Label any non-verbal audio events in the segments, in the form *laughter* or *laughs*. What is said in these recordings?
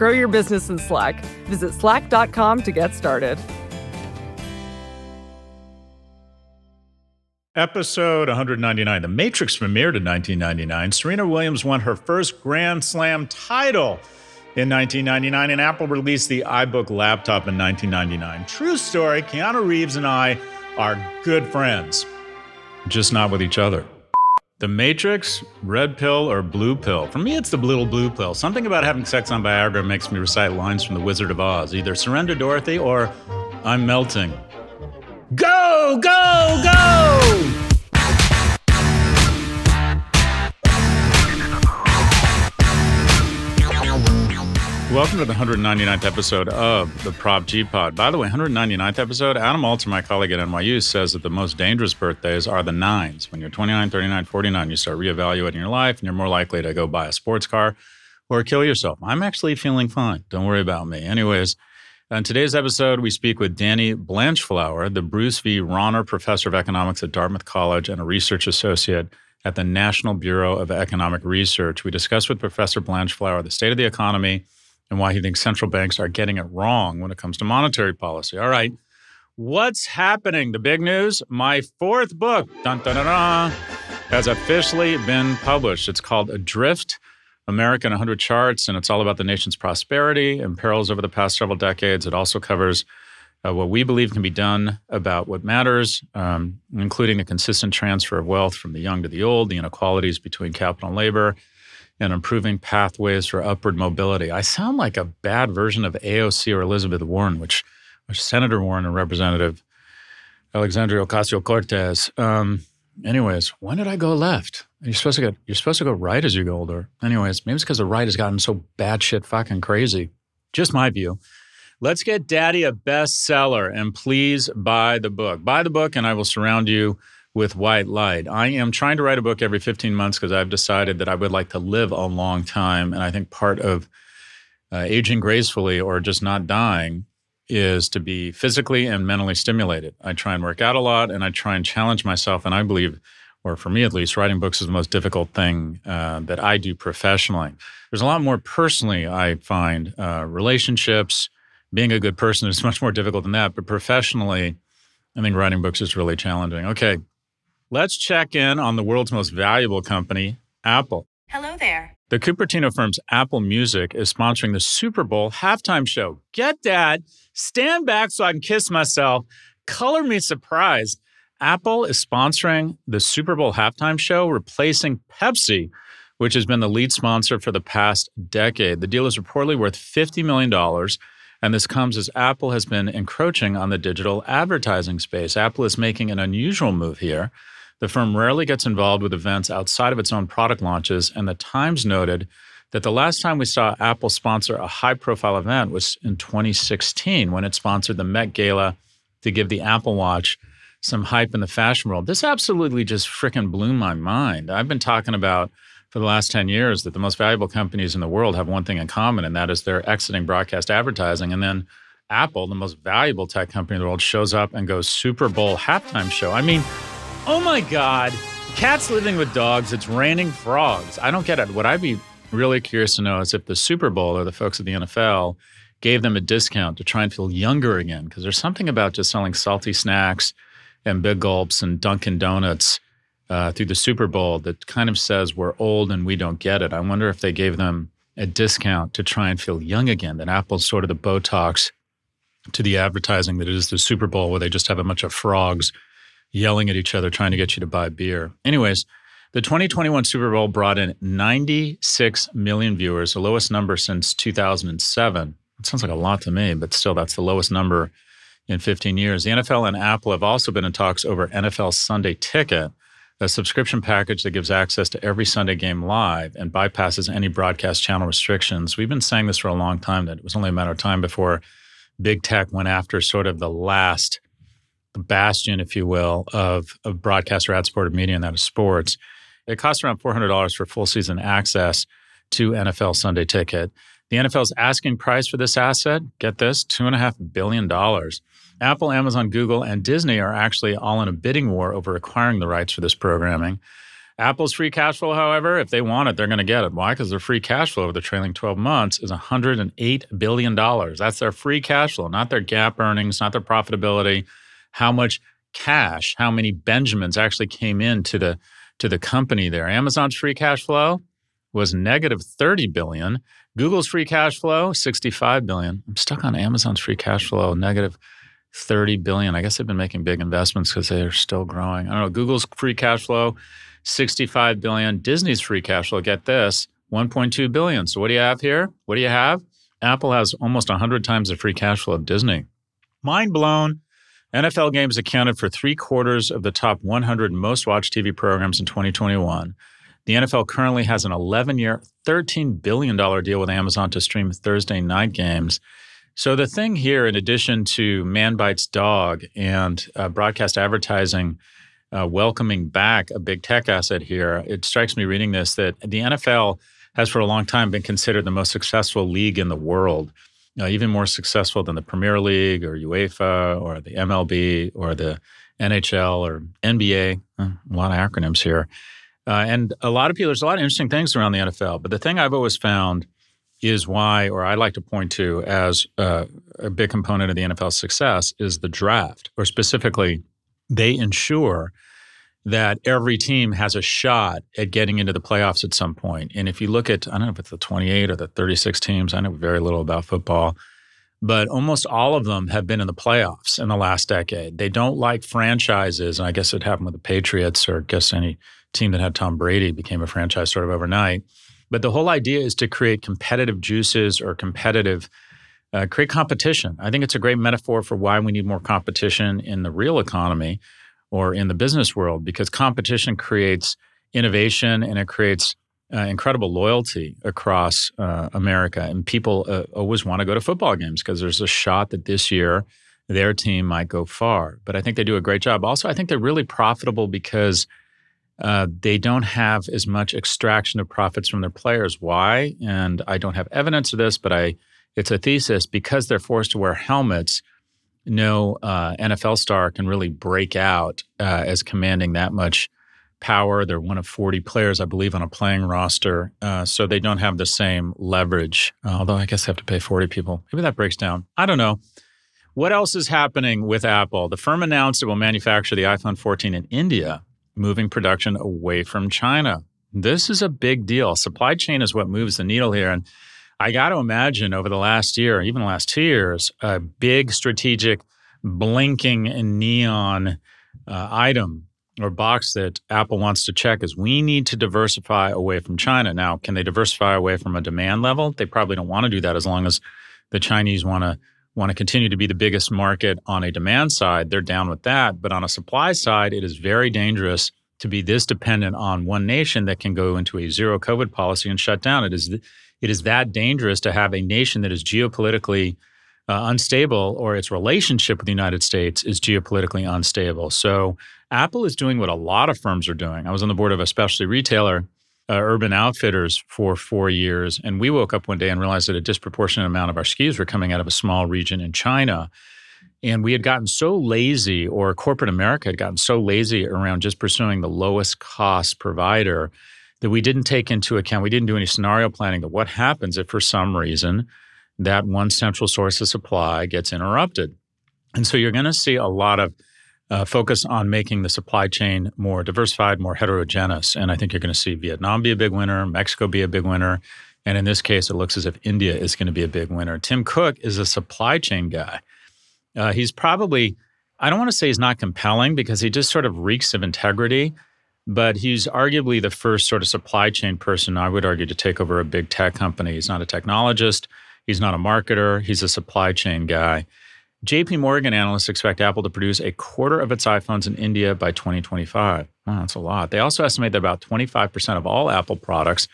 Grow your business in Slack. Visit slack.com to get started. Episode 199. The Matrix premiered in 1999. Serena Williams won her first Grand Slam title in 1999, and Apple released the iBook laptop in 1999. True story Keanu Reeves and I are good friends, just not with each other. The Matrix, red pill or blue pill? For me, it's the little blue pill. Something about having sex on Viagra makes me recite lines from The Wizard of Oz either surrender Dorothy or I'm melting. Go, go, go! Welcome to the 199th episode of the Prop G Pod. By the way, 199th episode, Adam Alter, my colleague at NYU, says that the most dangerous birthdays are the nines. When you're 29, 39, 49, you start reevaluating your life and you're more likely to go buy a sports car or kill yourself. I'm actually feeling fine. Don't worry about me. Anyways, in today's episode, we speak with Danny Blanchflower, the Bruce V. Rauner Professor of Economics at Dartmouth College and a research associate at the National Bureau of Economic Research. We discuss with Professor Blanchflower the state of the economy and why he thinks central banks are getting it wrong when it comes to monetary policy. All right. What's happening? The big news my fourth book dun, dun, dun, has officially been published. It's called Adrift America in 100 Charts, and it's all about the nation's prosperity and perils over the past several decades. It also covers uh, what we believe can be done about what matters, um, including the consistent transfer of wealth from the young to the old, the inequalities between capital and labor, and improving pathways for upward mobility. I sound like a bad version of AOC or Elizabeth Warren, which, which Senator Warren and Representative Alexandria Ocasio Cortez. Um, anyways, when did I go left? You're supposed to go. You're supposed to go right as you get older. Anyways, maybe it's because the right has gotten so bad shit fucking crazy. Just my view. Let's get Daddy a bestseller, and please buy the book. Buy the book, and I will surround you with white light. I am trying to write a book every 15 months because I've decided that I would like to live a long time. And I think part of uh, aging gracefully or just not dying is to be physically and mentally stimulated. I try and work out a lot and I try and challenge myself. And I believe, or for me at least, writing books is the most difficult thing uh, that I do professionally. There's a lot more personally, I find, uh, relationships, being a good person is *laughs* much more difficult than that. But professionally, I think writing books is really challenging. Okay, Let's check in on the world's most valuable company, Apple. Hello there. The Cupertino firm's Apple Music is sponsoring the Super Bowl halftime show. Get that. Stand back so I can kiss myself. Color me surprised. Apple is sponsoring the Super Bowl halftime show, replacing Pepsi, which has been the lead sponsor for the past decade. The deal is reportedly worth $50 million. And this comes as Apple has been encroaching on the digital advertising space. Apple is making an unusual move here. The firm rarely gets involved with events outside of its own product launches, and the Times noted that the last time we saw Apple sponsor a high profile event was in 2016 when it sponsored the Met Gala to give the Apple Watch some hype in the fashion world. This absolutely just freaking blew my mind. I've been talking about for the last 10 years that the most valuable companies in the world have one thing in common, and that is they're exiting broadcast advertising. And then Apple, the most valuable tech company in the world, shows up and goes Super Bowl halftime show. I mean, Oh my God. Cats living with dogs. It's raining frogs. I don't get it. What I'd be really curious to know is if the Super Bowl or the folks at the NFL gave them a discount to try and feel younger again. Because there's something about just selling salty snacks and big gulps and Dunkin' Donuts uh, through the Super Bowl that kind of says we're old and we don't get it. I wonder if they gave them a discount to try and feel young again. That Apple's sort of the Botox to the advertising that it is the Super Bowl where they just have a bunch of frogs yelling at each other trying to get you to buy beer. Anyways, the 2021 Super Bowl brought in 96 million viewers, the lowest number since 2007. It sounds like a lot to me, but still, that's the lowest number in 15 years. The NFL and Apple have also been in talks over NFL Sunday Ticket, a subscription package that gives access to every Sunday game live and bypasses any broadcast channel restrictions. We've been saying this for a long time that it was only a matter of time before big tech went after sort of the last bastion, if you will, of, of broadcast or ad supported media, and that is sports. It costs around $400 for full season access to NFL Sunday Ticket. The NFL's asking price for this asset, get this, $2.5 billion. Apple, Amazon, Google, and Disney are actually all in a bidding war over acquiring the rights for this programming. Apple's free cash flow, however, if they want it, they're going to get it. Why? Because their free cash flow over the trailing 12 months is $108 billion. That's their free cash flow, not their GAAP earnings, not their profitability. How much cash, how many Benjamins actually came into the to the company there. Amazon's free cash flow was negative 30 billion. Google's free cash flow, 65 billion. I'm stuck on Amazon's free cash flow, negative 30 billion. I guess they've been making big investments because they're still growing. I don't know. Google's free cash flow, 65 billion. Disney's free cash flow, get this, 1.2 billion. So what do you have here? What do you have? Apple has almost 100 times the free cash flow of Disney. Mind blown. NFL games accounted for three quarters of the top 100 most watched TV programs in 2021. The NFL currently has an 11 year, $13 billion deal with Amazon to stream Thursday night games. So, the thing here, in addition to Man Bites Dog and uh, broadcast advertising uh, welcoming back a big tech asset here, it strikes me reading this that the NFL has for a long time been considered the most successful league in the world, uh, even more successful than the Premier League or UEFA or the MLB or the NHL or NBA. Uh, a lot of acronyms here. Uh, and a lot of people, there's a lot of interesting things around the NFL. But the thing I've always found is why, or I like to point to as uh, a big component of the NFL's success, is the draft, or specifically, they ensure that every team has a shot at getting into the playoffs at some point. And if you look at, I don't know if it's the 28 or the 36 teams, I know very little about football, but almost all of them have been in the playoffs in the last decade. They don't like franchises, and I guess it happened with the Patriots, or I guess any team that had Tom Brady became a franchise sort of overnight. But the whole idea is to create competitive juices or competitive, uh, create competition. I think it's a great metaphor for why we need more competition in the real economy or in the business world because competition creates innovation and it creates uh, incredible loyalty across uh, America. And people uh, always want to go to football games because there's a shot that this year their team might go far. But I think they do a great job. Also, I think they're really profitable because uh, they don't have as much extraction of profits from their players. Why? And I don't have evidence of this, but I it's a thesis because they're forced to wear helmets. No uh, NFL star can really break out uh, as commanding that much power. They're one of 40 players, I believe, on a playing roster. Uh, so they don't have the same leverage, although I guess they have to pay 40 people. Maybe that breaks down. I don't know. What else is happening with Apple? The firm announced it will manufacture the iPhone 14 in India moving production away from China. This is a big deal. Supply chain is what moves the needle here. And I got to imagine over the last year, even the last two years, a big strategic blinking neon uh, item or box that Apple wants to check is we need to diversify away from China. Now, can they diversify away from a demand level? They probably don't want to do that as long as the Chinese want to want to continue to be the biggest market on a demand side, they're down with that. But on a supply side, it is very dangerous to be this dependent on one nation that can go into a zero COVID policy and shut down. It is it is that dangerous to have a nation that is geopolitically uh, unstable or its relationship with the United States is geopolitically unstable. So Apple is doing what a lot of firms are doing. I was on the board of a specialty retailer uh, Urban Outfitters for four years. And we woke up one day and realized that a disproportionate amount of our SKUs were coming out of a small region in China. And we had gotten so lazy, or corporate America had gotten so lazy around just pursuing the lowest cost provider that we didn't take into account, we didn't do any scenario planning that what happens if for some reason that one central source of supply gets interrupted. And so you're going to see a lot of uh, focus on making the supply chain more diversified, more heterogeneous. And I think you're going to see Vietnam be a big winner, Mexico be a big winner, And in this case, it looks as if India is going to be a big winner. Tim Cook is a supply chain guy. Uh, he's probably, I don't want to say he's not compelling because he just sort of reeks of integrity, but he's arguably the first sort of supply chain person, I would argue, to take over a big tech company. He's not a technologist, he's not a marketer, he's a supply chain guy. JP Morgan analysts expect Apple to produce a quarter of its iPhones in India by 2025. Wow, that's a lot. They also estimate that about 25% of all Apple products,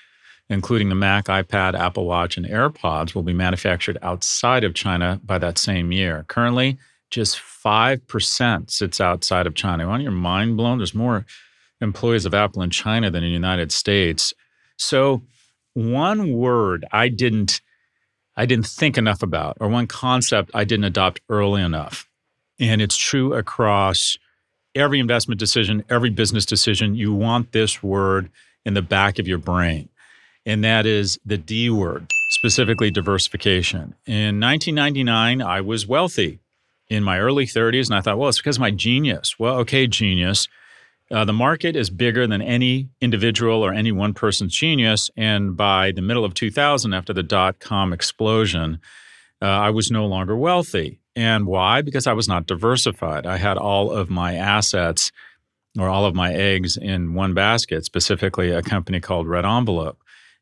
including the Mac, iPad, Apple Watch, and AirPods, will be manufactured outside of China by that same year. Currently, just 5% sits outside of China. Want your mind blown? There's more employees of Apple in China than in the United States. So, one word I didn't I didn't think enough about, or one concept I didn't adopt early enough. And it's true across every investment decision, every business decision. You want this word in the back of your brain, and that is the D word, specifically diversification. In 1999, I was wealthy in my early 30s, and I thought, well, it's because of my genius. Well, okay, genius. Uh, the market is bigger than any individual or any one person's genius. And by the middle of 2000, after the dot com explosion, uh, I was no longer wealthy. And why? Because I was not diversified. I had all of my assets or all of my eggs in one basket, specifically a company called RedEnvelope.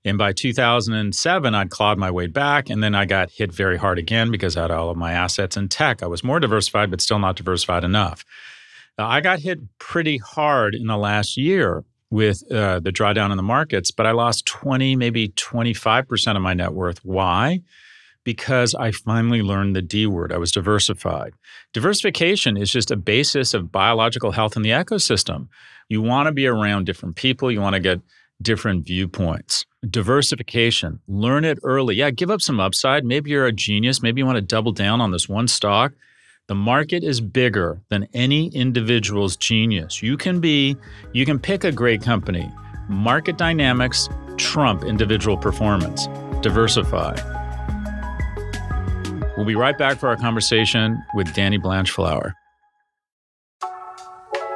And by 2007, I'd clawed my way back, and then I got hit very hard again because I had all of my assets in tech. I was more diversified, but still not diversified enough. I got hit pretty hard in the last year with uh, the drawdown in the markets, but I lost 20, maybe 25% of my net worth. Why? Because I finally learned the D word. I was diversified. Diversification is just a basis of biological health in the ecosystem. You want to be around different people, you want to get different viewpoints. Diversification, learn it early. Yeah, give up some upside. Maybe you're a genius. Maybe you want to double down on this one stock the market is bigger than any individual's genius. You can be, you can pick a great company. Market dynamics trump individual performance. Diversify. We'll be right back for our conversation with Danny Blanchflower.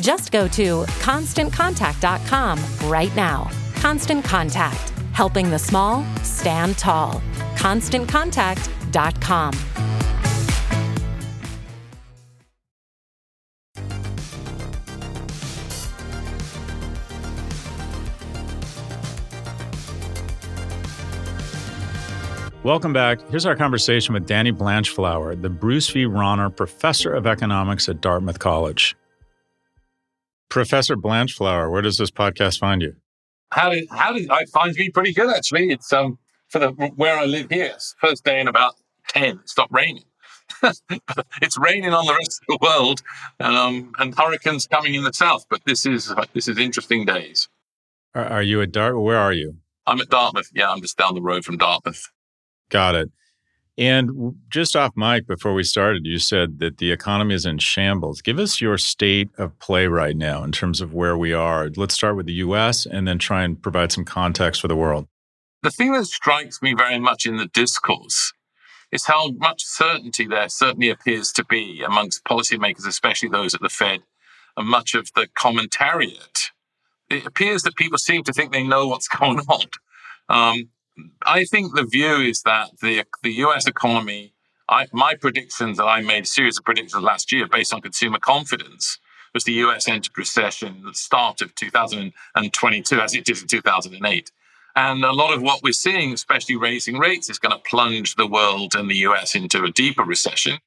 Just go to constantcontact.com right now. Constant Contact, helping the small stand tall. ConstantContact.com. Welcome back. Here's our conversation with Danny Blanchflower, the Bruce V. Rauner Professor of Economics at Dartmouth College. Professor Blanchflower, where does this podcast find you? How did how did I find me pretty good actually? It's um for the where I live here. It's first day in about ten. It stopped raining. *laughs* it's raining on the rest of the world, um, and hurricanes coming in the south. But this is this is interesting days. Are, are you at Dart? Where are you? I'm at Dartmouth. Yeah, I'm just down the road from Dartmouth. Got it. And just off mic before we started, you said that the economy is in shambles. Give us your state of play right now in terms of where we are. Let's start with the US and then try and provide some context for the world. The thing that strikes me very much in the discourse is how much certainty there certainly appears to be amongst policymakers, especially those at the Fed, and much of the commentariat. It appears that people seem to think they know what's *laughs* going on. Um, I think the view is that the the U.S. economy. I, my predictions that I made a series of predictions last year based on consumer confidence was the U.S. entered recession at the start of 2022, as it did in 2008. And a lot of what we're seeing, especially raising rates, is going to plunge the world and the US into a deeper recession.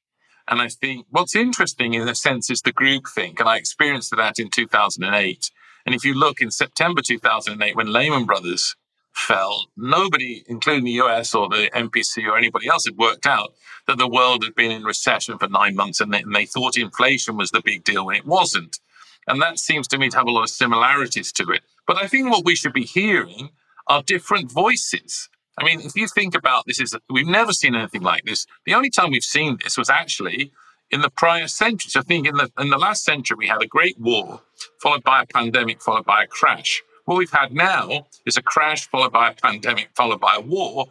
And I think what's interesting in a sense is the group think. And I experienced that in 2008. And if you look in September 2008, when Lehman Brothers fell, nobody, including the US or the MPC or anybody else, had worked out that the world had been in recession for nine months and they, and they thought inflation was the big deal when it wasn't. And that seems to me to have a lot of similarities to it. But I think what we should be hearing are different voices. I mean, if you think about this, is we've never seen anything like this. The only time we've seen this was actually in the prior century. So I think in the in the last century we had a great war, followed by a pandemic, followed by a crash. What we've had now is a crash followed by a pandemic, followed by a war.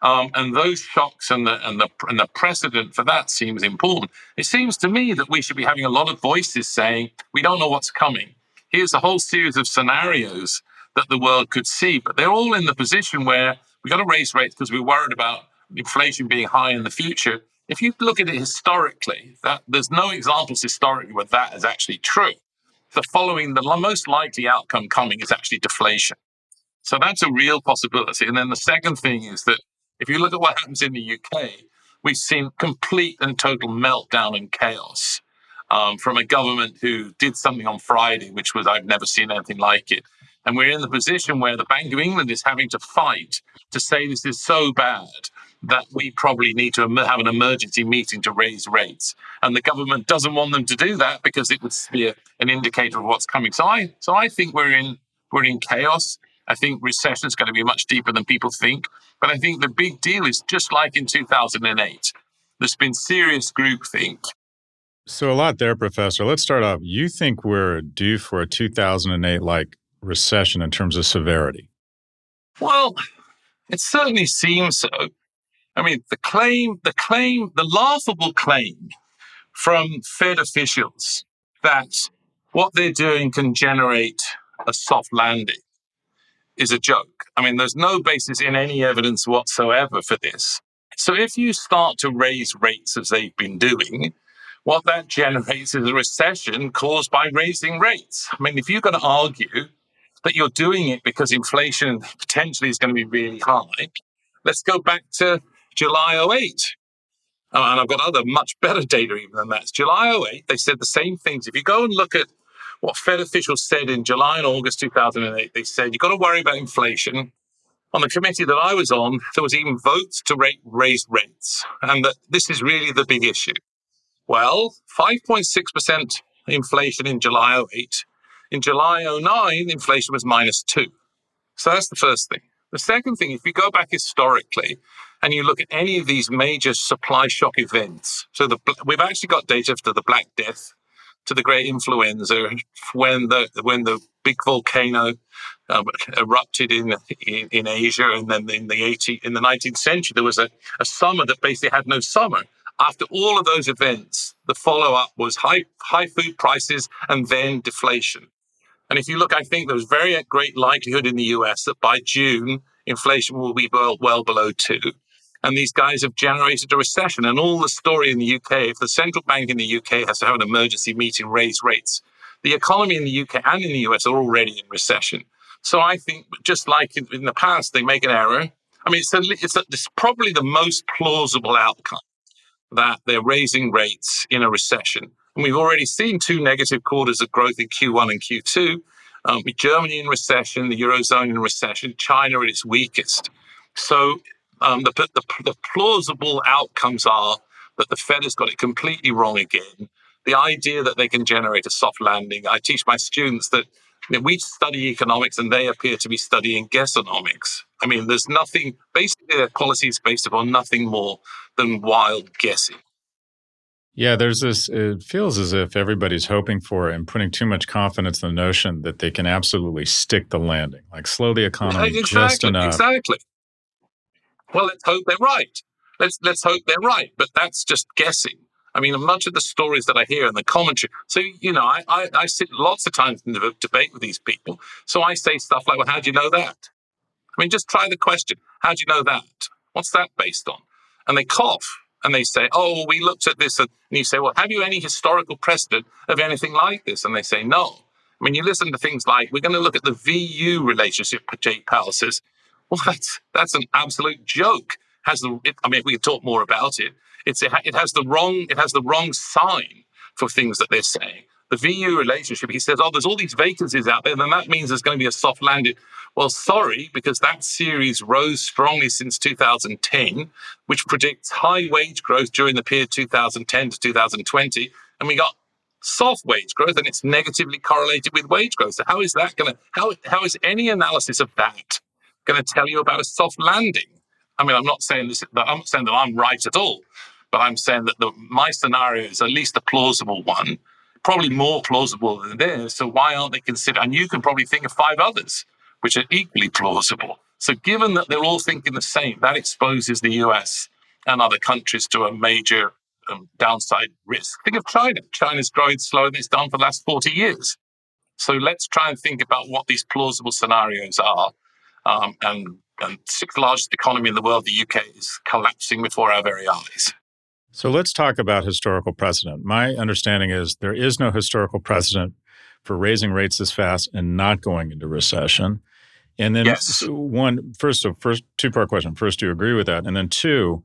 Um, and those shocks and the and the and the precedent for that seems important. It seems to me that we should be having a lot of voices saying we don't know what's coming. Here's a whole series of scenarios that the world could see. But they're all in the position where we've got to raise rates because we're worried about inflation being high in the future. If you look at it historically, that there's no examples historically where that is actually true. The following, the most likely outcome coming is actually deflation. So that's a real possibility. And then the second thing is that if you look at what happens in the UK, we've seen complete and total meltdown and chaos um, from a government who did something on Friday, which was I've never seen anything like it. And we're in the position where the Bank of England is having to fight to say this is so bad that we probably need to have an emergency meeting to raise rates. And the government doesn't want them to do that because it would be a, an indicator of what's coming. So I, so I think we're in we're in chaos. I think recession is going to be much deeper than people think. But I think the big deal is just like in 2008, there's been serious groupthink. So a lot there, Professor. Let's start off. You think we're due for a 2008 like recession in terms of severity? Well, it certainly seems so. I mean, the claim, the claim, the laughable claim from Fed officials that what they're doing can generate a soft landing is a joke. I mean, there's no basis in any evidence whatsoever for this. So if you start to raise rates as they've been doing, what that *laughs* generates is a recession caused by raising rates. I mean, if you're going to argue that you're doing it because inflation potentially is going to be really high. Let's go back to July 08. and I've got other much better *laughs* data even than that. It's July 08, they said the same things. If you go and look at what Fed officials said in July and August 2008, they said you've got to worry about inflation. On the committee that I was on, there was even votes to rate, raise rates, and that this is really the big issue. Well, 5.6% inflation in July 08 in July 09, inflation was minus two. So that's the first thing. The second thing, if you go back historically and you look at any of these major supply shock events, so the, we've actually got data for the Black Death, to the Great Influenza, when the when the big volcano um, erupted in, in, in Asia, and then in the 80, in the 19th century there was a, a summer that basically had no summer. After all of those events, the follow up was high high food prices and then deflation. And if you look, I think there's very great likelihood in the US that by June, inflation will be well, well below two. And these guys have generated a recession. And all the story in the UK, if the central bank in the UK has to have an emergency meeting, raise rates, the economy in the UK and in the US are already in recession. So I think, just like in, in the past, they make an error. I mean, it's, a, it's, a, it's probably the most plausible outcome that they're raising rates in a recession. And we've already seen two negative quarters of growth in Q1 and Q2. Um, Germany in recession, the Eurozone in recession, China at its weakest. So um, the, the, the plausible outcomes are that the Fed has got it completely wrong again. The idea that they can generate a soft landing. I teach my students that You know, we study economics and they appear to be studying guessonomics. I mean, there's nothing, basically, their policy is based upon nothing more than wild guessing. Yeah, there's this, it feels as if everybody's hoping for and putting too much confidence in the notion that they can absolutely stick the landing, like slow the economy exactly, just enough. Exactly. Well, let's hope they're right. Let's, let's hope they're right. But that's just guessing. I mean, much of the stories that I hear in the commentary. So, you know, I, I, I sit lots of times in the debate with these people. So I say stuff like, well, how do you know that? I mean, just try the question. How do you know that? What's that based on? And they cough and they say, oh, we looked at this. And you say, well, have you any historical precedent of anything like this? And they say, no. I mean, you listen to things like, we're going to look at the VU relationship, Jay Powell says. Well, that's, an absolute joke. Has the, it, I mean, we could talk more about it, it's, it has the wrong, it has the wrong sign for things that they're saying. The VU relationship, he says, oh, there's all these vacancies out there, then that means there's going to be a soft landing. Well, sorry, because that series rose strongly since 2010, which predicts high wage growth during the period 2010 to 2020. And we got soft wage growth and it's negatively correlated with wage growth. So how is that going to, how, how is any analysis of that going to tell you about a soft landing? I mean, I'm not saying this, I'm not saying that I'm right at all, but I'm saying that the, my scenario is at least a plausible one, probably more plausible than theirs. So why aren't they considered? And you can probably think of five others which are equally plausible. So given that they're all thinking the same, that exposes the US and other countries to a major um, downside risk. Think of China. China's growing slower than it's done for the last 40 years. So let's try and think about what these plausible scenarios are. Um, and and sixth largest economy in the world, the UK, is collapsing before our very eyes. So let's talk about historical precedent. My understanding is there is no historical precedent for raising rates this fast and not going into recession. And then yes. one first, so first two part question. First, do you agree with that? And then two,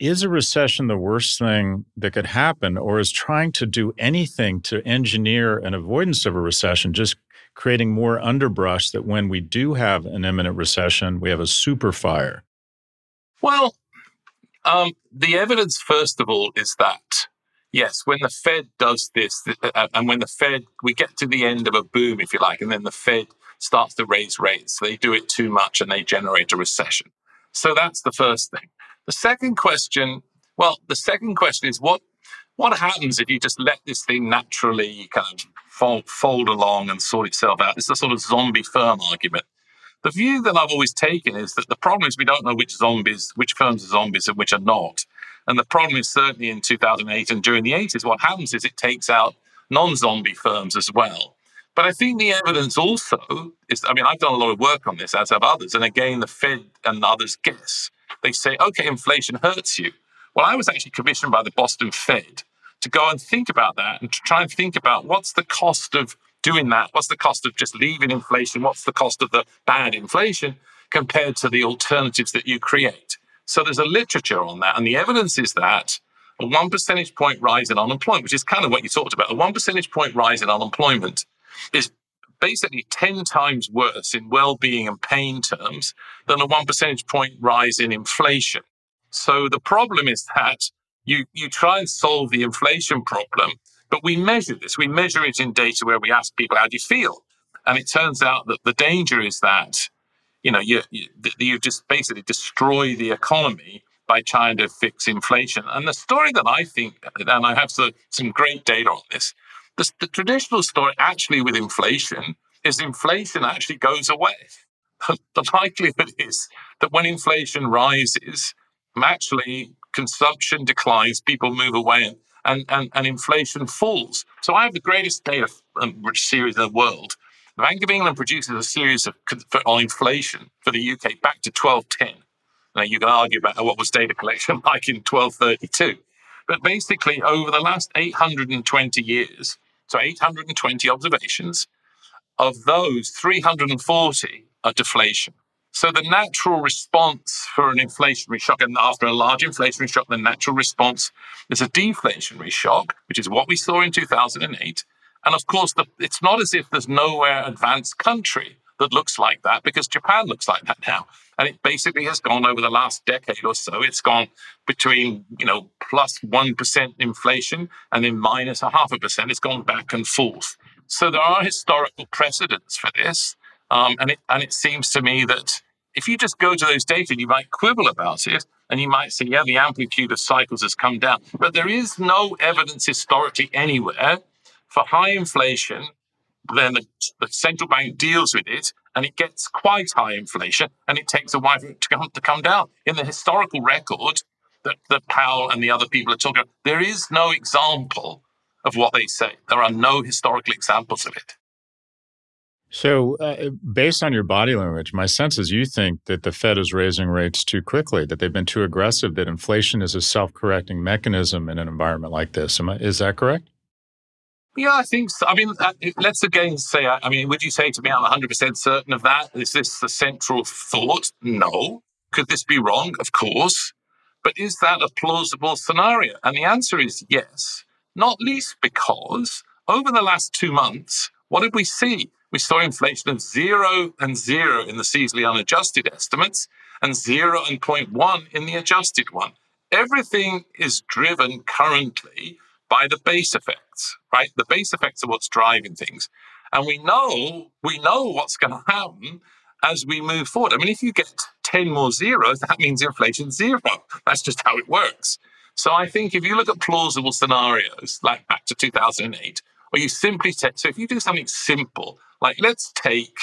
is a recession the worst thing that could happen, or is trying to do anything to engineer an avoidance of a recession just creating more underbrush that when we do have an imminent recession, we have a super fire? Well, um, the evidence, first of all, is that yes, when the Fed does this, uh, and when the Fed, we get to the end of a boom, if you like, and then the Fed starts to raise rates, they do it too much and they generate a recession. So that's the first thing. The second question, well, the second question is what what happens if you just let this thing naturally kind of fold, fold along and sort itself out? It's a sort of zombie firm argument. The view that I've always taken is that the problem is we don't know which zombies, which firms are zombies and which are not. And the problem is certainly in 2008 and during the 80s, what happens is it takes out non zombie firms as well. But I think the evidence also is I mean, I've done a lot of work on this, as have others. And again, the Fed and others guess. They say, okay, inflation hurts you. Well, I was actually commissioned by the Boston Fed to go and think about that and to try and think about what's the cost of doing that? What's the cost of just leaving inflation? What's the cost of the bad inflation compared to the alternatives that you create? So there's a literature on that. And the evidence is that a one percentage point rise in unemployment, which is kind of what you talked about, a one percentage point rise in unemployment is basically 10 times worse in well being and pain terms than a one percentage point rise in inflation. So the problem is that you, you try and solve the inflation problem but we measure this. We measure it in data where we ask people, how do you feel? And it turns out that the danger is that, you know, you, you, you just basically destroy the economy by trying to fix inflation. And the story that I think, and I have some, great data on this, the, the traditional story actually with inflation is inflation actually goes away. *laughs* the likelihood is that when inflation rises, actually consumption declines, people move away and and, and, and inflation falls. So I have the greatest data um, series in the world. The Bank of England produces a series of on inflation for the UK back to 1210. Now you can argue about what was data collection *laughs* like in 1232, but basically over the last 820 years, so 820 observations, of those 340 are deflation. So the natural response for an inflationary shock, and after a large inflationary shock, the natural response is a deflationary shock, which is what we saw in 2008. And of course, the, it's not as if there's nowhere advanced country that looks like that, because Japan looks like that now. And it basically has gone over the last decade or so. It's gone between, you know, plus 1 inflation and then minus a half a percent. It's gone back and forth. So there are historical precedents for this. Um, and, it, and it seems to me that if you just go to those data, you might quibble about it and you might say, yeah, the amplitude of cycles has come down. But there is no evidence historically anywhere for high inflation. Then the, the central bank deals with it and it gets quite high inflation and it takes a while to come, to come down. In the historical record that, that Powell and the other people are talking about, there is no example of what they say. There are no historical examples of it. So, uh, based on your body language, my sense is you think that the Fed is raising rates too quickly, that they've been too aggressive, that inflation is a self correcting mechanism in an environment like this. I, is that correct? Yeah, I think so. I mean, uh, let's again say, I mean, would you say to me, I'm 100% certain of that? Is this the central thought? No. Could this be wrong? Of course. But is that a plausible scenario? And the answer is yes, not least because over the last two months, what did we see? we saw inflation of zero and zero in the seasonally unadjusted estimates and zero and 0.1 in the adjusted one. Everything is driven currently by the base effects, right? The base effects are what's driving things. And we know, we know what's going to happen as we move forward. I mean, if you get 10 more zeros, that means inflation zero. That's just how it works. So I think if you look at plausible scenarios, like back to 2008, or you simply take, so if you do something simple, like, let's take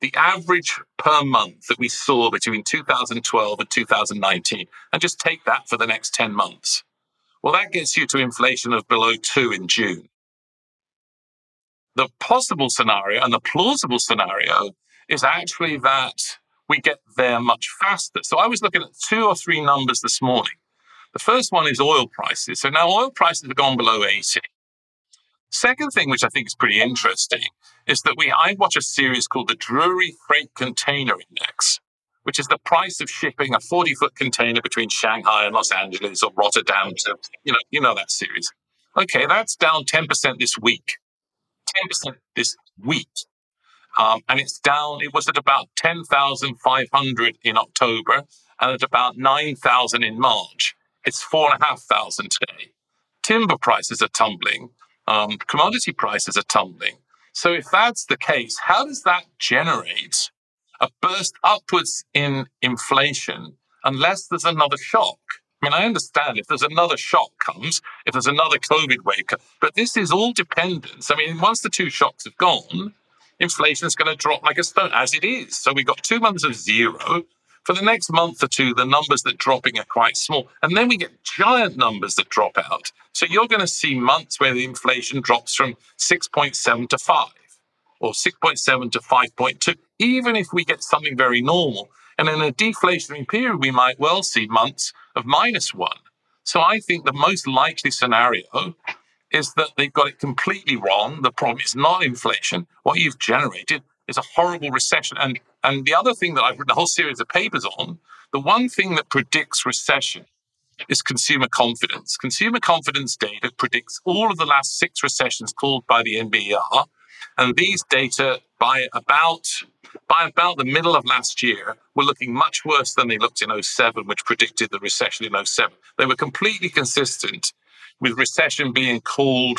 the average per month that we saw between 2012 and 2019 and just take that for the next 10 months. Well, that gets you to inflation of below two in June. The possible scenario and the plausible scenario is actually that we get there much faster. So I was looking at two or three numbers this morning. The first one is oil prices. So now oil prices have gone below 80. Second thing, which I think is pretty interesting, is that we I watch a series called the Drewry Freight Container Index, which is the price of shipping a 40 foot container between Shanghai and Los Angeles or Rotterdam to, you know, you know that series. Okay, that's down 10% this week. 10% this week. Um, and it's down, it was at about 10,500 in October and at about 9,000 in March. It's 4,500 today. Timber prices are tumbling um, commodity prices are tumbling. So if that's the case, how does that generate a burst upwards in inflation unless there's another shock? I mean, I understand if there's another shock comes, if there's another COVID wave, but this is all dependence. I mean, once the two shocks have gone, inflation is going to drop like a stone, as it is. So we've got two months of zero. For the next month or two, the numbers that dropping are quite small. And then we get giant numbers that drop out. So you're going to see months where the inflation drops from 6.7 to 5 or 6.7 to 5.2, even if we get something very normal. And in a deflationary period, we might well see months of minus one. So I think the most likely scenario is that they've got it completely wrong. The problem is not inflation. What you've generated is a horrible recession. And and the other thing that I've written a whole series of papers on, the one thing that predicts recession is consumer confidence. Consumer confidence data predicts all of the last six recessions called by the NBER. And these data by about by about the middle of last year were looking much worse than they looked in 07, which predicted the recession in 07. They were completely consistent with recession being called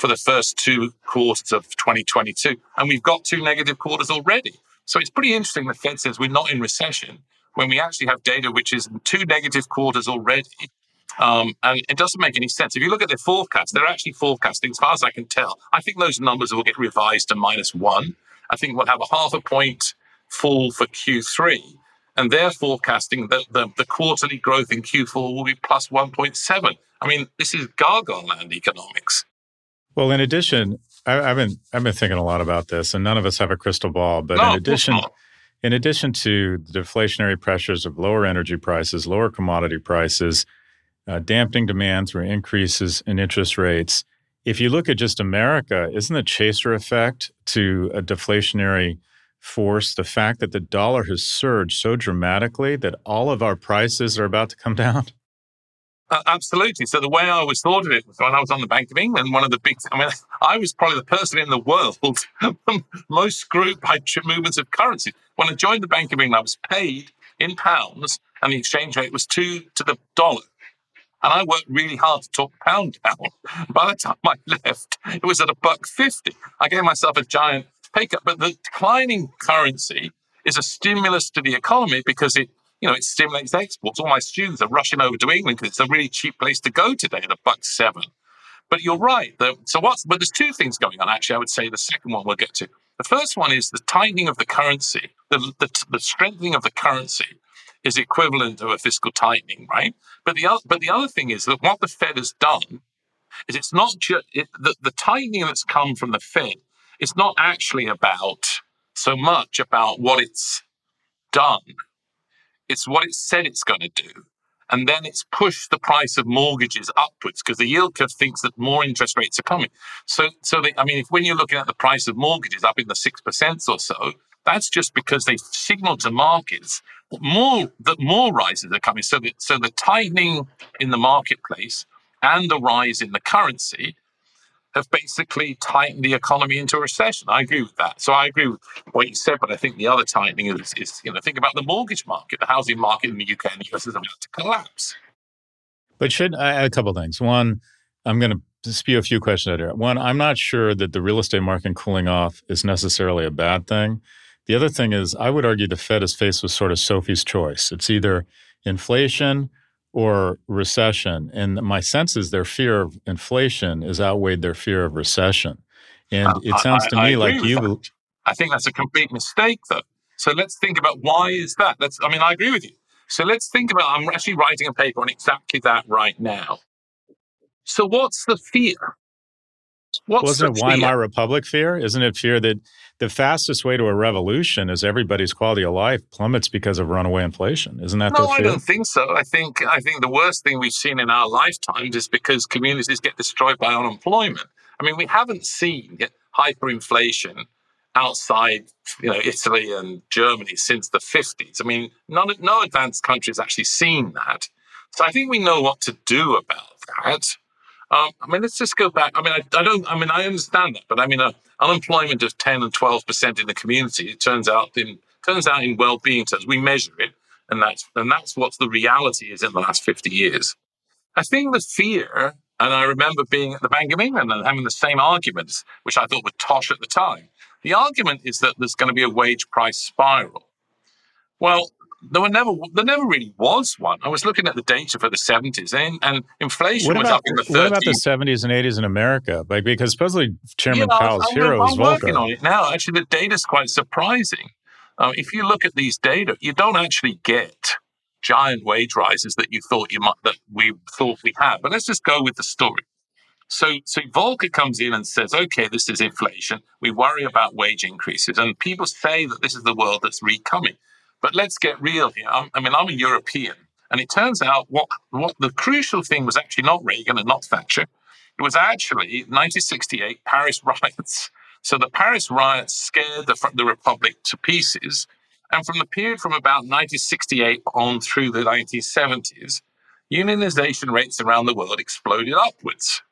for the first two quarters of 2022. And we've got two negative quarters already. So it's pretty interesting the Fed says we're not in recession when we actually have data which is two negative quarters already. Um, and it doesn't make any sense. If you look at their forecast, they're actually forecasting, as far as I can tell, I think those numbers will get revised to minus one. I think we'll have a half a point fall for Q3. And they're forecasting that the, the quarterly growth in Q4 will be plus 1.7. I mean, this is gargoyle land economics. Well, in addition, I, have been I've been thinking a lot about this, and none of us have a crystal ball. But no, in addition, in addition to the deflationary pressures of lower energy prices, lower commodity prices, uh, dampening demand through increases in interest rates, if you look at just America, isn't the chaser effect to a deflationary force the fact that the dollar has surged so dramatically that all of our prices are about to come *laughs* down? Uh, absolutely. So the way I always thought of it was when I was on the Bank of England, one of the big, I mean, *laughs* I was probably the person in the world *laughs* most screwed by movements of currency. When I joined the Bank of England, I was paid in pounds and the exchange rate was two to the dollar. And I worked really hard to talk pound down. *laughs* By the time I left, it was at a buck 50. I gave myself a giant pay cut. But the declining currency is a stimulus to the economy because it, you know, it stimulates exports. All my students are rushing over to England because it's a really cheap place to go today at a buck seven. But you're right. So what's but there's two things going on. Actually, I would say the second one we'll get to. The first one is the tightening of the currency, the, the, the strengthening of the currency is equivalent to a fiscal tightening, right? But the other, but the other thing is that what the Fed has done is it's not just it, the, the tightening that's come from the Fed. It's not actually about so much about what it's done. It's what it said it's going to do. And then it's pushed the price of mortgages upwards because the yield curve thinks that more interest rates are coming. So, so they, I mean, if when you're looking at the price of mortgages up in the six percent or so, that's just because they signaled to markets that more that more rises are coming. So, the, so the tightening in the marketplace and the rise in the currency have basically tightened the economy into a recession. I agree with that. So I agree with what you said, but I think the other tightening is, is you know, think about the mortgage market. The housing market in the UK and the US is about to collapse. But should I a couple things. One, I'm going to spew a few questions out here. One, I'm not sure that the real estate market cooling off is necessarily a bad thing. The other thing is, I would argue the Fed is faced with sort of Sophie's choice. It's either inflation or recession. And my sense is their fear of inflation is outweighed their fear of recession. And uh, it sounds to I, me I like you. That. I think that's a complete mistake, though. So let's think about why is that? That's, I mean, I agree with you. So let's think about, I'm actually writing a paper on exactly that right now. So what's the fear? What's Wasn't it Weimar uh, Republic fear? Isn't it fear that the fastest way to a revolution is everybody's quality of life plummets because of runaway inflation. Isn't that no? I don't think so. I think I think the worst thing we've seen in our lifetimes is because communities get destroyed by unemployment. I mean, we haven't seen hyperinflation outside you know Italy and Germany since the 50s. I mean, none, no advanced country has actually seen that. So I think we know what to do about that. Um, I mean, let's just go back. I mean, I, I, don't. I mean, I understand that, but I mean, uh, unemployment of ten and twelve percent in the community. It turns out in turns out in well-being terms, we measure it, and that's and that's what the reality is in the last fifty years. I think the fear, and I remember being at the Bank of England and having the same arguments, which I thought were tosh at the time. The argument is that there's going to be a wage price spiral. Well, there were never there never really was one. I was looking at the data for the seventies, and, and inflation about, was up in the 30s. What about the seventies and eighties in America? Like because supposedly Chairman yeah, Powell's I'm, hero I'm, is I'm working on it now. Actually, the data is quite surprising. Uh, if you look at these data, you don't actually get giant wage rises that you thought you might that we thought we had. But let's just go with the story. So, so Volcker comes in and says, "Okay, this is inflation. We worry about wage increases, and people say that this is the world that's recoming." But let's get real here. I mean, I'm a European. And it turns out what, what the crucial thing was actually not Reagan and not Thatcher. It was actually 1968 Paris *laughs* riots. So the Paris riots scared the, the Republic to pieces. And from the period from about 1968 on through the 1970s, unionization rates around the world exploded upwards.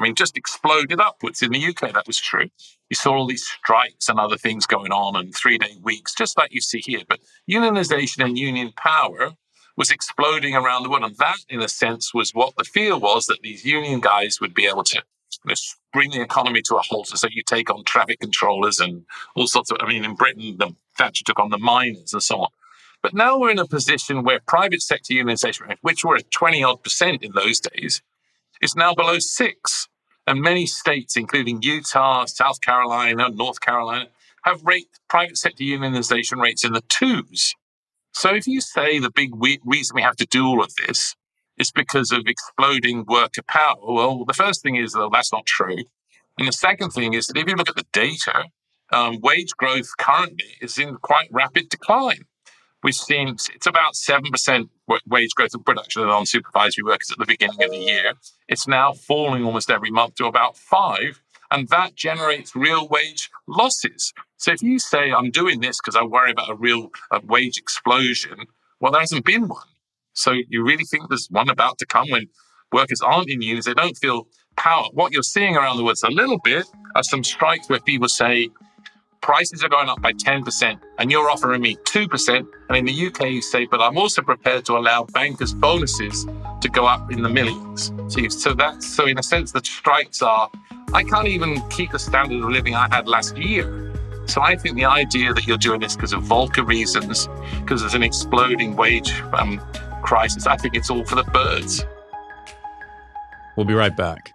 I mean, just exploded upwards. In the UK, that was true. You saw all these strikes and other things going on and three day weeks, just like you see here. But unionization and union power was exploding around the world. And that, in a sense, was what the fear was that these union guys would be able to you know, bring the economy to a halt. So you take on traffic controllers and all sorts of, I mean, in Britain, the Thatcher took on the miners and so on. But now we're in a position where private sector unionization, which were at 20 odd percent in those days, is now below six. And many states, including Utah, South Carolina, North Carolina, have rate, private sector unionization rates in the twos. So if you say the big we- reason we have to do all of this is because of exploding worker power, well, the first thing is that that's not true. And the second thing is that if you look at the data, um, wage growth currently is in quite rapid decline. We've seen it's about 7% wage growth of production of non-supervisory workers at the beginning of the year. It's now falling almost every month to about five, and that generates real wage losses. So if you say I'm doing this because I worry about a real a wage explosion, well, there hasn't been one. So you really think there's one about to come when workers aren't in unions, they don't feel power. What you're seeing around the world is a little bit of some strikes where people say, prices are going up by 10% and you're offering me 2%. And in the UK, you say, but I'm also prepared to allow bankers' bonuses to go up in the millions. So, so that's so in a sense, the strikes are, I can't even keep the standard of living I had last year. So I think the idea that you're doing this because of Volcker reasons, because there's an exploding wage um, crisis, I think it's all for the birds. We'll be right back.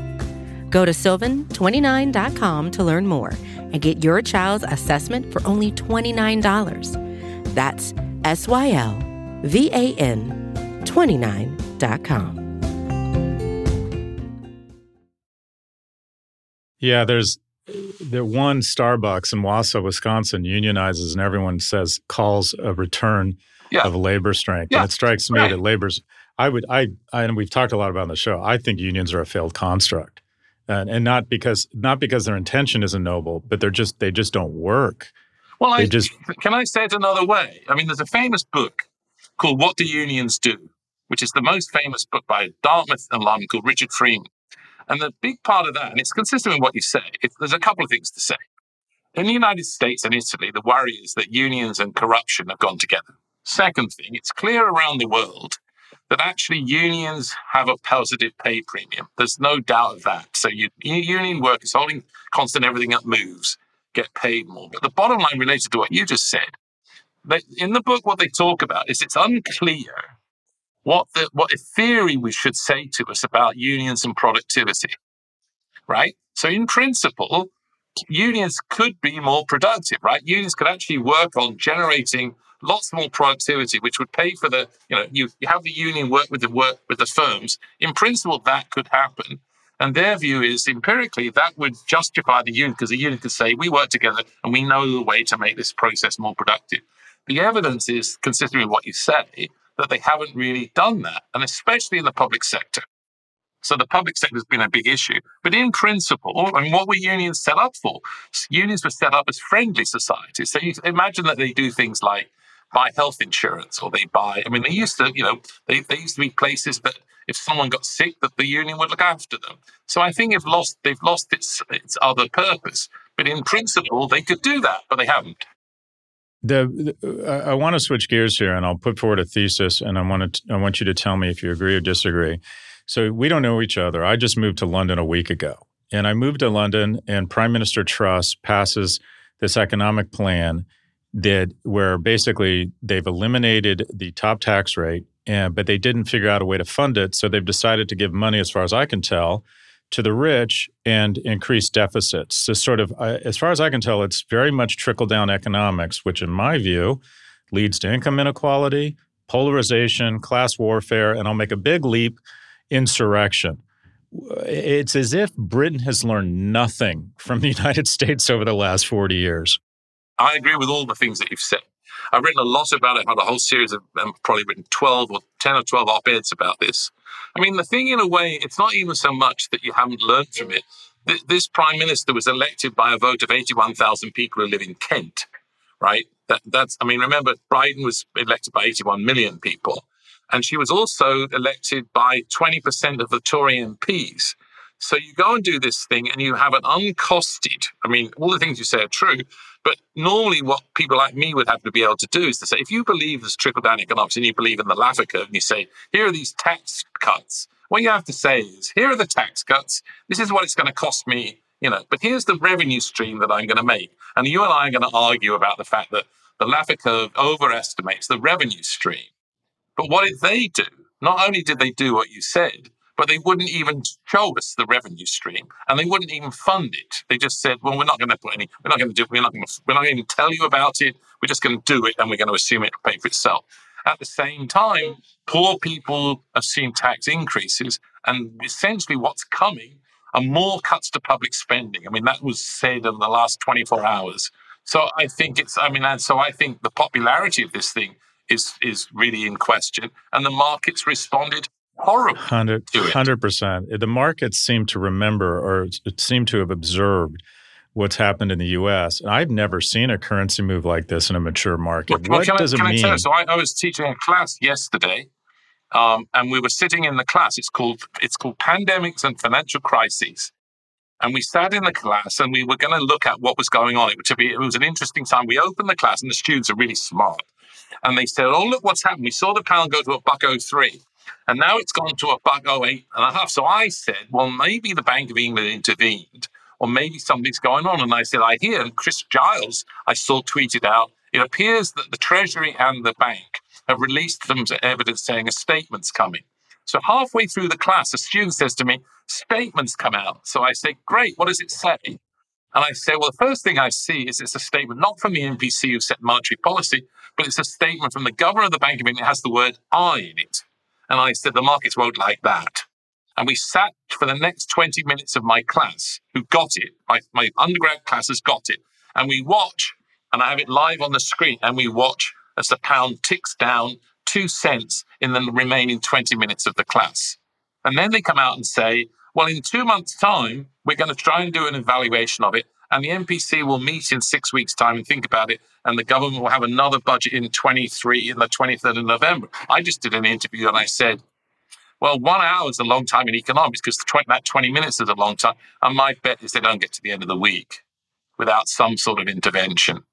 Go to sylvan29.com to learn more and get your child's assessment for only $29. That's S Y L V A N 29.com. Yeah, there's the one Starbucks in Wausau, Wisconsin unionizes and everyone says calls a return Yeah. of labor strength. Yeah, And it strikes me right. that labor's I would I, I and we've talked a lot about on the show. I think unions are a failed construct. And, and not because not because their intention isn't noble, but they're just they just don't work. Well, I just- can I say it another way? I mean, there's a famous book called "What Do Unions Do," which is the most famous book by a Dartmouth alum called Richard Freeman. And the big part of that, and it's consistent with what you say. It, there's a couple of things to say. In the United States and Italy, the worry is that unions and corruption have gone together. Second thing, it's clear around the world that actually unions have a positive pay premium. There's no doubt of that. So you, union workers holding constant everything that moves get paid more. But the bottom line related to what you just said, they, in the book, what they talk about is it's unclear what the what a theory we should say to us about unions and productivity. Right? So in principle, unions could be more productive, right? Unions could actually work on generating lots more productivity, which would pay for the, you know, you, you have the union work with the work with the firms. In principle, that could happen. And their view is empirically that would justify the union because the union could say, we work together and we know the way to make this process more productive. The evidence is consistent with what you say that they haven't really done that, and especially in the public sector. So the public sector has been a big issue. But in principle, I mean, what were unions set up for? Unions were set up as friendly societies. So you imagine that they do things like buy health insurance or they buy, I mean, they used to, you know, they, they used to be places that if someone got sick, that the union would look after them. So I think they've lost, they've lost its, its other purpose. But in principle, they could do that, but they haven't. The, the I, I want to switch gears here, and I'll put forward a thesis, and I want to I want you to tell me if you agree or disagree. So we don't know each other. I just moved to London a week ago, and I moved to London, and Prime Minister Truss passes this economic plan that where basically they've eliminated the top tax rate, and but they didn't figure out a way to fund it, so they've decided to give money, as far as I can tell, to the rich and increase deficits. So, sort of, uh, as far as I can tell, it's very much trickle down economics, which, in my view, leads to income inequality, polarization, class warfare, and I'll make a big leap insurrection. It's as if Britain has learned nothing from the *laughs* United States over the last 40 years. I agree with all the things that you've said. I've written a lot about it. I've had a whole series of, um, probably written 12 or 10 or 12 op eds about this. I mean, the thing in a way, it's not even so much that you haven't learned from it. Th- this prime minister was elected by a vote of 81,000 people who live in Kent, right? That, that's, I mean, remember, Biden was elected by 81 million people. And she was also elected by 20% of the Tory MPs. So you go and do this thing and you have an uncosted, I mean, all the things you say are true, but normally what people like me would have to be able to do is to say, if you believe there's trickle down economics and you believe in the Laffer curve and you say, here are these tax cuts, what you have to say is, here are the tax cuts. This is what it's going to cost me, you know, but here's the revenue stream that I'm going to make. And you and I are going to argue about the fact that the Laffer curve overestimates the revenue stream. But what did they do? Not only did they do what you said, but they wouldn't even show us the revenue stream and they wouldn't even fund it. They just said, well, we're not going to put any, we're not going to do, we're not going to, we're not going to tell you about it. We're just going to do it and we're going to assume it will pay for itself. At the same time, poor people have seen tax increases and essentially what's coming are more cuts to public spending. I mean, that was said in the last 24 hours. So I think it's, I mean, and so I think the popularity of this thing is is really in question, and the markets responded horribly. Hundred percent. The markets seem to remember, or seem to have observed what's happened in the U.S. And I've never seen a currency move like this in a mature market. Well, what well, does I, it mean? I so I, I, was teaching a class yesterday, um, and we were sitting in the class. It's called it's called pandemics and financial crises. And we sat in the class and we were going to look at what was going on. It, be, it was an interesting time. We opened the class and the students are really smart. And they said, Oh, look what's happened. We saw the pound go to a buck 03. And now it's gone to a buck 08 and a half. So I said, well, maybe the Bank of England intervened, or maybe something's going on. And I said, I hear, Chris Giles, I saw tweeted out, it appears that the Treasury and the bank have released some evidence saying a statement's coming. So halfway through the class, a student says to me, statements come out. So I say, great, what does it say? And I say, well, the first thing I see is it's a statement not from the MPC who set monetary policy, but it's a statement from the governor of the Bank of England. It has the word I in it. And I said, the markets won't like that. And we sat for the next 20 minutes of my class, who got it, my, my undergrad class has got it. And we watch, and I have it live on the screen, and we watch as the pound ticks down two cents in the remaining 20 minutes of the class. And then they come out and say, well, in two months' time, we're going to try and do an evaluation of it. And the MPC will meet in six weeks' time and think about it and the government will have another budget in 23 in the 23rd of November. I just did an interview and I said, well, one hour is a long time in economics because that 20 minutes is a long time. And my bet is they don't get to the end of the week without some sort of intervention.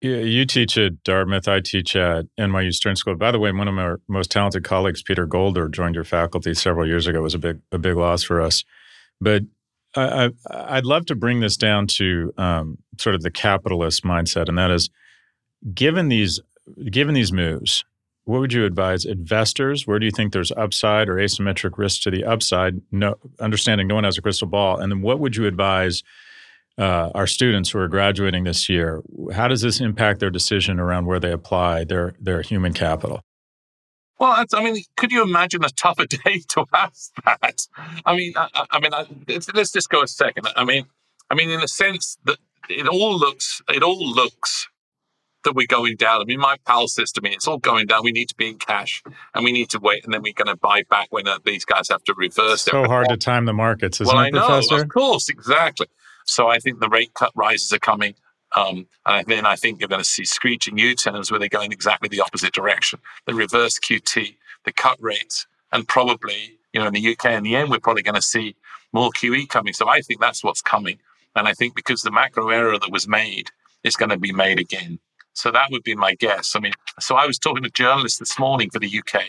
Yeah, you teach at Dartmouth. I teach at NYU Stern School. By the way, one of our most talented colleagues, Peter Golder, joined your faculty several years ago. It was a big, a big loss for us. But I, I, would love to bring this down to um, sort of the capitalist mindset, and that is given these given these moves, what would you advise investors? Where do you think there's upside or asymmetric risk to the upside? No, understanding no one has a crystal ball. And then what would you advise uh, our students who are graduating this year? How does this impact their decision around where they apply their their human capital? Well, I mean, could you imagine a tougher *laughs* day to ask that? I mean, I, I mean, I, let's just go a second. I mean, I mean, in a sense that it all looks, it all looks that we're going down. I mean, my pal says to me, it's all going down. We need to be in cash and we need to wait and then we're going to buy back when uh, these guys have to reverse. So hard to time the markets, isn't well, it, I know, Professor? Of course, exactly. So I think the rate cut rises are coming. Um, and then I think you're going to see screeching U-turns where they're going exactly the opposite direction. The reverse QT, the cut rates, and probably, you know, in the UK in the end, we're probably going to see more QE coming. So I think that's what's coming. And I think because the macro error that was made is going to be made again. So that would be my guess. I mean, so I was talking to journalists this morning for the UK,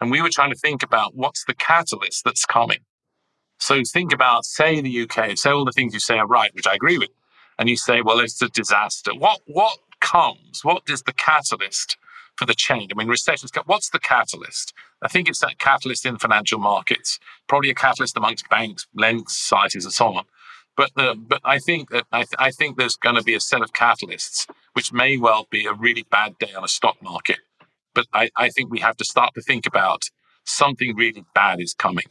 and we were trying to think about what's the catalyst that's coming. So think about, say, the UK, say all the things you say are right, which I agree with, and you say, well, it's a disaster. What what comes? What is the catalyst for the change? I mean, recessions. What's the catalyst? I think it's that catalyst in financial markets, probably a catalyst amongst banks, lending societies, and so on. But the, but I think that I, th- I think there's going to be a set of catalysts, which may well be a really bad day on a stock market. But I, I think we have to start to think about something really bad is coming,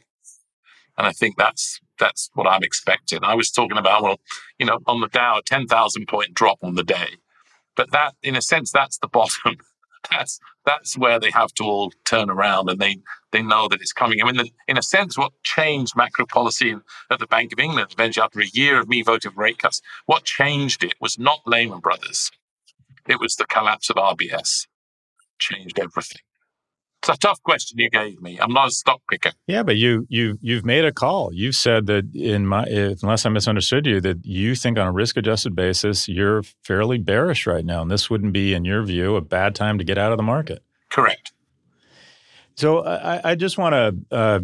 and I think that's that's what I'm expecting. I was talking about well, you know, on the Dow, a ten thousand point drop on the day, but that in a sense that's the *laughs* bottom. that's that's where they have to all turn around and they they know that it's coming. I mean, the, in a sense, what changed macro policy at the Bank of England eventually after a year of me voting for rate cuts, what changed it was not Lehman Brothers, it was the collapse of RBS. Changed everything. It's a tough question you gave me. I'm not a stock picker. Yeah, but you you you've made a call. You've said that in my unless I misunderstood you that you think on a risk adjusted basis you're fairly bearish right now, and this wouldn't be, in your view, a bad time to get out of the market. Correct. So I, I just want to uh,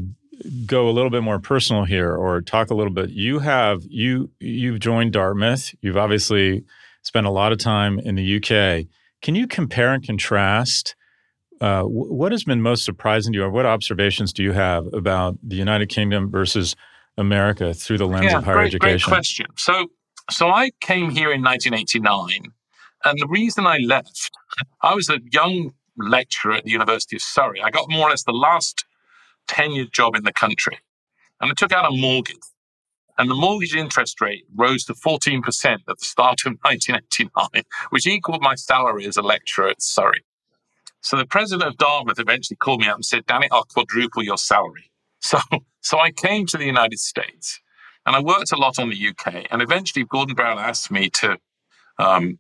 go a little bit more personal here, or talk a little bit. You have you you've joined Dartmouth. You've obviously spent a lot of time in the UK Can you compare and contrast? Uh, what has been most surprising to you, or what observations do you have about the United Kingdom versus America through the lens yeah, of higher great, education? Great question. So, so I came here in 1989, and the reason I left, I was a young lecturer at the University of Surrey. I got more or less the last tenured job in the country, and I took out a mortgage. And the mortgage interest rate rose to 14% at the start of *laughs* 1989, which equaled my salary as a lecturer at Surrey. So the president of Dartmouth eventually called me up and said, Danny, I'll quadruple your salary. *laughs* So, so I came to the United States and I worked a lot on the UK. And eventually, Gordon Brown asked me to um,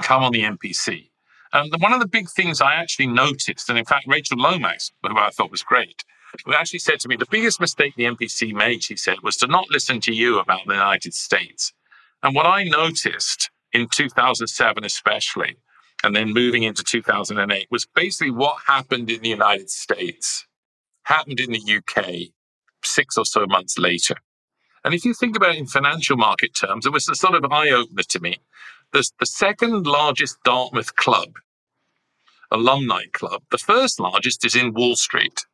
come on the MPC. And one of the big things I actually noticed, and in fact, Rachel Lomax, who I thought was great, who actually said to me, the biggest mistake the MPC made, she said, was to not listen to you about the United States. And what I noticed in 2007, especially, and then moving into 2008, was basically what happened in the United States happened in the UK six or so months later. And if you think about it in financial market terms, it was a sort of eye opener to me. The second largest Dartmouth club, alumni club. The first largest is in Wall Street.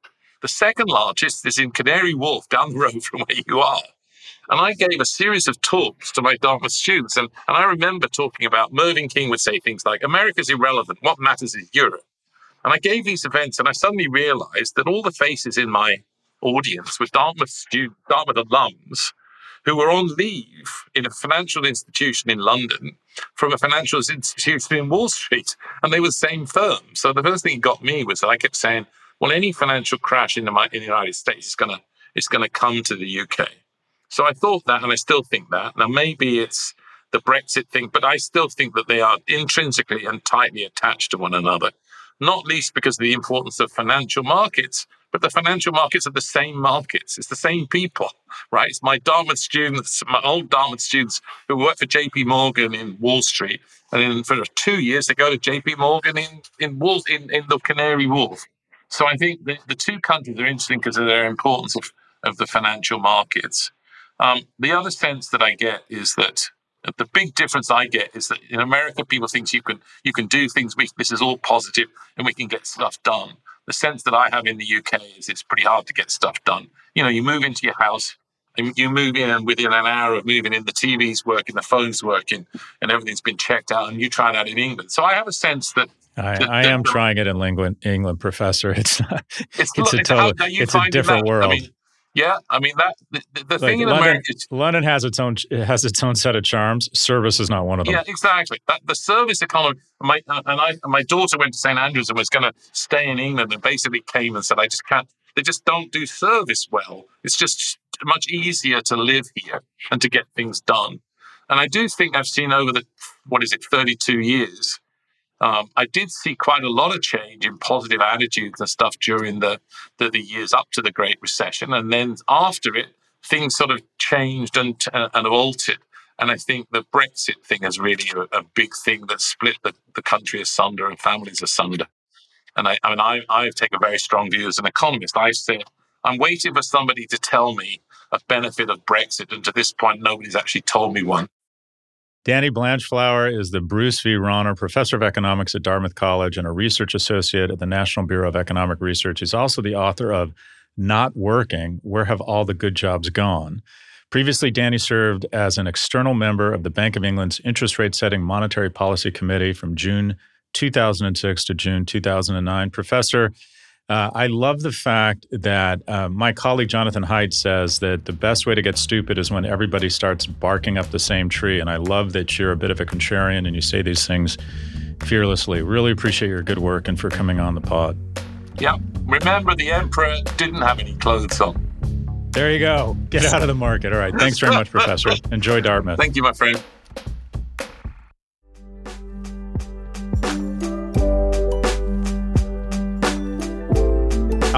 The second largest is in Canary Wharf, down the road *laughs* from where you are. And I gave a series of talks to my Dartmouth students. And, and I remember talking about Mervyn King would say things like, America's irrelevant. What matters is Europe. And I gave these events and I suddenly realized that all the faces in my audience were Dartmouth students, Dartmouth alums who were on leave in a financial institution in London from a financial institution in Wall Street. And they were the same firm. So the first thing that got me was that I kept saying, well, any financial crash in the, in the United States is going to is going to come to the UK. So I thought that, and I still think that. Now, maybe it's the Brexit thing, but I still think that they are intrinsically and tightly attached to one another, not least because of the importance of financial markets. But the financial markets are the same markets. It's the same people, right? It's my Dartmouth students, my old Dartmouth students who work for JP Morgan in Wall Street. And then for two years, they go to JP Morgan in, in, Wall, in, in the Canary Wharf. So I think the, the two countries are interesting because of their importance of, of the financial markets. Um, the other sense that I get is that the big difference I get is that in America, people think you can you can do things. We, this is all positive, and we can get stuff done. The sense that I have in the UK is it's pretty hard to get stuff done. You know, you move into your house, and you move in, and within an hour of moving in, the TV's working, the phone's working, and everything's been checked out, and you try that in England. So I have a sense that I, I, am trying it in England, England, professor. It's not, it's, it's a total, it's a different world. I mean, yeah, I mean that the, the like thing in London, America. Is, London has its own has its own set of charms. Service is not one of them. Yeah, exactly. That, the service economy. My uh, and I my daughter went to St Andrews and was going to stay in England and basically came and said, I just can't. They just don't do service well. It's just much easier to live here and to get things done. And I do think I've seen over the what is it, thirty two years um, I did see quite a lot of change in positive attitudes and stuff during the, the, the years up to the Great Recession, and then after it, things sort of changed and uh, and altered. And I think the Brexit thing is really a, a, big thing that split the, the country asunder and families asunder. And I, I mean, I, I take a very strong view as an economist. I say I'm waiting for somebody to tell me a benefit of Brexit, and to this point, nobody's actually told me one. Danny Blanchflower is the Bruce V. Rauner Professor of Economics at Dartmouth College and a research associate at the National Bureau of Economic Research. He's also the author of Not Working Where Have All the Good Jobs Gone? Previously, Danny served as an external member of the Bank of England's Interest Rate Setting Monetary Policy Committee from June 2006 to June 2009. Professor, uh, I love the fact that uh, my colleague Jonathan Haidt says that the best way to get stupid is when everybody starts barking up the same tree. And I love that you're a bit of a contrarian and you say these things fearlessly. Really appreciate your good work and for coming on the pod. Yeah. Remember, the emperor didn't have any clothes on. There you go. Get out of the market. All right. Thanks very much, *laughs* Professor. Enjoy Dartmouth. Thank you, my friend.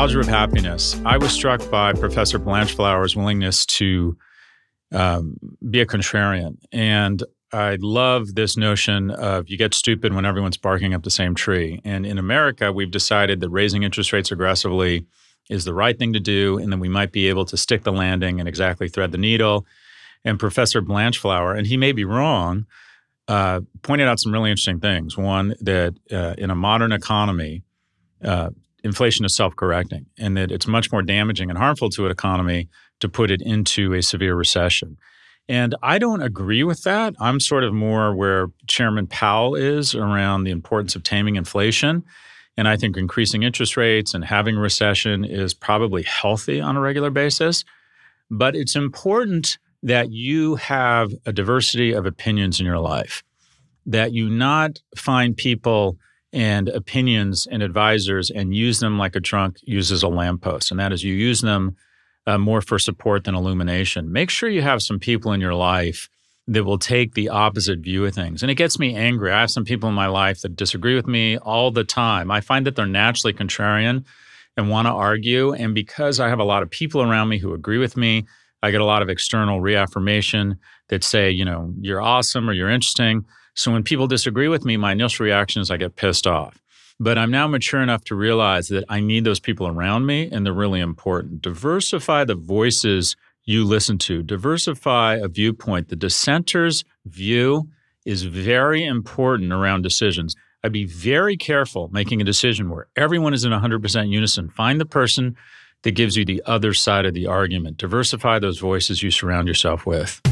Algebra of Happiness. I was struck by Professor Blanchflower's willingness to um, be a contrarian. And I love this notion of you get stupid when everyone's barking up the same tree. And in America, we've decided that raising interest rates aggressively is the right thing to do, and then we might be able to stick the landing and exactly thread the needle. And Professor Blanchflower, and he may be wrong, uh, pointed out some really interesting things. One, that uh, in a modern economy, uh, inflation is self correcting and that it's much more damaging and harmful to an economy to put it into a severe recession. And I don't agree with that. I'm sort of more where Chairman Powell is around the importance of taming inflation. And I think increasing interest rates and having a recession is probably healthy on a regular basis. But it's important that you have a diversity of opinions in your life, that you not find people and opinions and advisors and use them like a drunk uses a lamppost. And that is, you use them uh, more for support than illumination. Make sure you have some people in your life that will take the opposite view of things. And it gets me angry. I have some people in my life that disagree with me all the time. I find that they're naturally contrarian and want to argue. And because I have a lot of people around me who agree with me, I get a lot of external reaffirmation that say, you know, you're awesome or you're interesting. So when people disagree with me, my initial reaction is I get pissed off. But I'm now mature enough to realize that I need those people around me and they're really important. Diversify the voices you listen to, diversify a viewpoint. The dissenter's view is very important around decisions. I'd be very careful making a decision where everyone is in 100% unison. Find the person that gives you the other side of the argument. Diversify those voices you surround yourself with.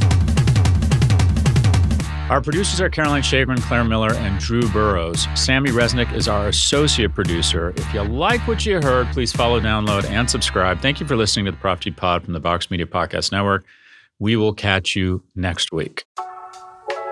Our producers are Caroline Shagrin, Claire Miller, and Drew Burrows. Sammy Resnick is our associate producer. If you like what you heard, please follow, download, and subscribe. Thank you for listening to the Prop G Pod from the Vox Media Podcast Network. We will catch you next week.